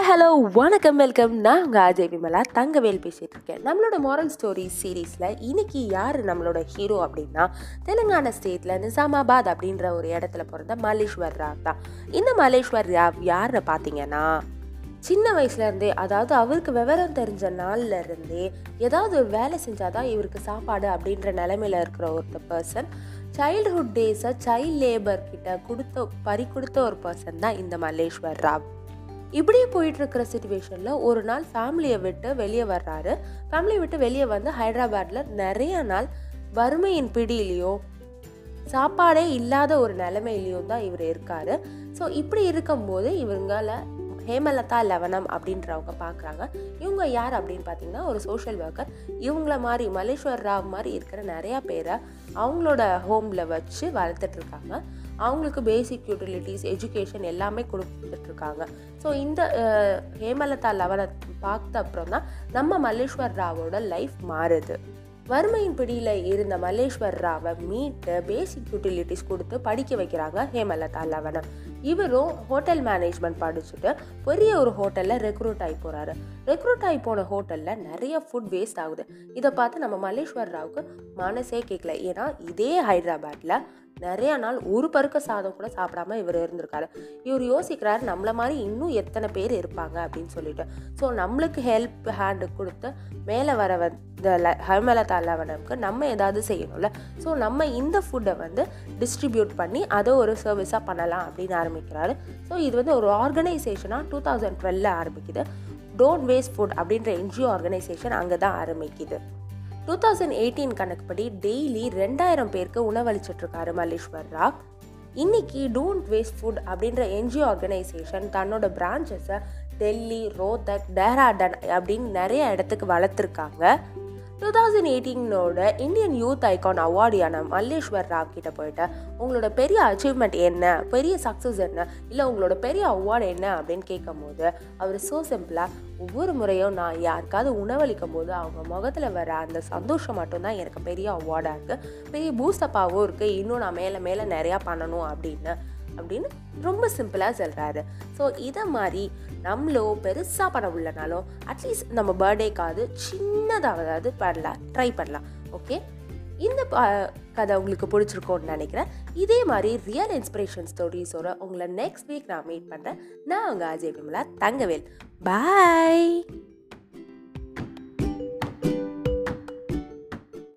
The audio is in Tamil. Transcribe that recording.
ஹலோ வணக்கம் வெல்கம் நான் உங்கள் அஜய் விமலா தங்கவேல் பேசிகிட்டு இருக்கேன். நம்மளோட மாரல் ஸ்டோரி சீரீஸில் இன்னைக்கு யார் நம்மளோட ஹீரோ அப்படின்னா தெலுங்கானா ஸ்டேட்டில் நிசாமாபாத் அப்படின்ற ஒரு இடத்துல பிறந்த மலேஸ்வர் ராவ் தான். இந்த மலேஸ்வர் ராவ் யாரை பார்த்தீங்கன்னா சின்ன வயசுலேருந்தே அதாவது அவருக்கு விவரம் தெரிஞ்ச நாளில் இருந்தே ஏதாவது ஒரு வேலை செஞ்சாதான் இவருக்கு சாப்பாடு அப்படின்ற நிலமையில இருக்கிற ஒருத்த பர்சன் சைல்டுஹுட் டேஸை சைல்ட் லேபர் கிட்ட கொடுத்த பறி கொடுத்த ஒரு பர்சன் தான் இந்த மலேஸ்வர் ராவ். இப்படியே போயிட்டுருக்கிற சுச்சுவேஷனில் ஒரு நாள் ஃபேமிலியை விட்டு வெளியே வர்றாரு. ஃபேமிலியை விட்டு வெளியே வந்து ஹைதராபாத்தில் நிறைய நாள் வறுமையின் பிடியிலையும் சாப்பாடே இல்லாத ஒரு நிலைமையிலையும் தான் இவர் இருக்காரு. ஸோ இப்படி இருக்கும்போது இவங்களால் ஹேமலதா லவனம் அப்படின்றவங்க பார்க்குறாங்க. இவங்க யார் அப்படின்னு பார்த்தீங்கன்னா ஒரு சோஷியல் ஒர்க்கர் இவங்கள மாதிரி மலேஸ்வர் ராவ் மாதிரி இருக்கிற நிறையா பேரை அவங்களோட ஹோமில் வச்சு வளர்த்துட்ருக்காங்க அவங்களுக்கு பேசிக் யூட்டிலிட்டிஸ் எஜுகேஷன் எல்லாமே கொடுத்துட்ருக்காங்க ஸோ இந்த ஹேமலதா லவனை பார்த்த அப்புறம் தான் நம்ம மல்லேஸ்வர் ராவோட லைஃப் மாறுது. வறுமையின் பிடியில் இருந்த மல்லேஸ்வர் ராவை மீட்டு பேசிக் யூட்டிலிட்டிஸ் கொடுத்து படிக்க வைக்கிறாங்க ஹேமலதா லவனை இவரும் ஹோட்டல் மேனேஜ்மெண்ட் படிச்சுட்டு பெரிய ஒரு ஹோட்டலில் ரெக்ரூட் ஆகி போகிறாரு ரெக்ரூட் ஆகி போன ஹோட்டலில் நிறைய ஃபுட் வேஸ்ட் ஆகுது. இதை பார்த்து நம்ம மல்லேஸ்வர் ராவுக்கு மனசே கேட்கல ஏன்னா இதே ஹைதராபாத்தில் நிறையா நாள் ஒரு பருக்க சாதம் கூட சாப்பிடாம இவர் இருந்திருக்காரு. இவர் யோசிக்கிறாரு நம்மளை மாதிரி இன்னும் எத்தனை பேர் இருப்பாங்க அப்படின்னு சொல்லிட்டு. ஸோ நம்மளுக்கு ஹெல்ப் ஹேண்டு கொடுத்து மேலே வர வந்த ஹமலதா ஹர்மலதா லவனுக்கு நம்ம ஏதாவது செய்யணும்ல. ஸோ நம்ம இந்த ஃபுட்டை வந்து டிஸ்ட்ரிபியூட் பண்ணி அதை ஒரு சர்வீஸாக பண்ணலாம் அப்படின்னு ஆரம்பிக்கிறாரு. ஸோ இது வந்து ஒரு ஆர்கனைசேஷனாக டூ தௌசண்ட் டுவெல்ல ஆரம்பிக்குது. டோன்ட் வேஸ்ட் ஃபுட் அப்படின்ற என்ஜிஓ ஆர்கனைசேஷன் அங்கே தான் ஆரம்பிக்குது. டூ தௌசண்ட் எயிட்டீன் கணக்குப்படி டெய்லி ரெண்டாயிரம் பேருக்கு உணவளிச்சிட்ருக்காரு மல்லேஸ்வர் ராவ். இன்னைக்கு டோன்ட் வேஸ்ட் ஃபுட் அப்படின்ற என்ஜிஓ ஆர்கனைசேஷன் தன்னோட பிரான்ச்சஸை டெல்லி ரோத்தக் டேராடன் அப்படின்னு நிறைய இடத்துக்கு வளர்த்துருக்காங்க. டூ தௌசண்ட் எயிட்டீனோட இந்தியன் யூத் ஐகான் அவார்டியான மல்லேஸ்வர் ராவ் கிட்ட போயிட்டு உங்களோட பெரிய அச்சீவ்மெண்ட் என்ன? பெரிய சக்ஸஸ் என்ன? இல்லை உங்களோட பெரிய அவார்டு என்ன? அப்படின்னு கேட்கும்போது அவர் ஸோ சிம்பிளாக ஒவ்வொரு முறையும் நான் யாருக்காவது உணவளிக்கும் போது அவங்க முகத்தில் வர அந்த சந்தோஷம் மட்டும்தான் எனக்கு பெரிய அவார்டாக இருக்குது பெரிய பூஸ்டப்பாகவும் இருக்குது இன்னும் நான் மேலே மேலே நிறையா பண்ணணும் அப்படின்னு அப்படின்னு ரொம்ப சிம்பிளாக சொல்கிறாரு ஸோ இதை மாதிரி நம்மளோ பெருசாக பண்ண உள்ளனாலும் அட்லீஸ்ட் நம்ம பர்த்டேக்காவது சின்னதாகதாவது பண்ணலாம் ட்ரை பண்ணலாம் ஓகே இந்த கதை உங்களுக்கு பிடிச்சிருக்கோன்னு நினைக்கிறேன். இதே மாதிரி ரியல் இன்ஸ்பிரேஷன் ஸ்டோரிஸோட உங்களை நெக்ஸ்ட் வீக் நான் மீட் பண்ணுறேன் நான் உங்கள் அஜய் விமலா தங்கவேல். பாய்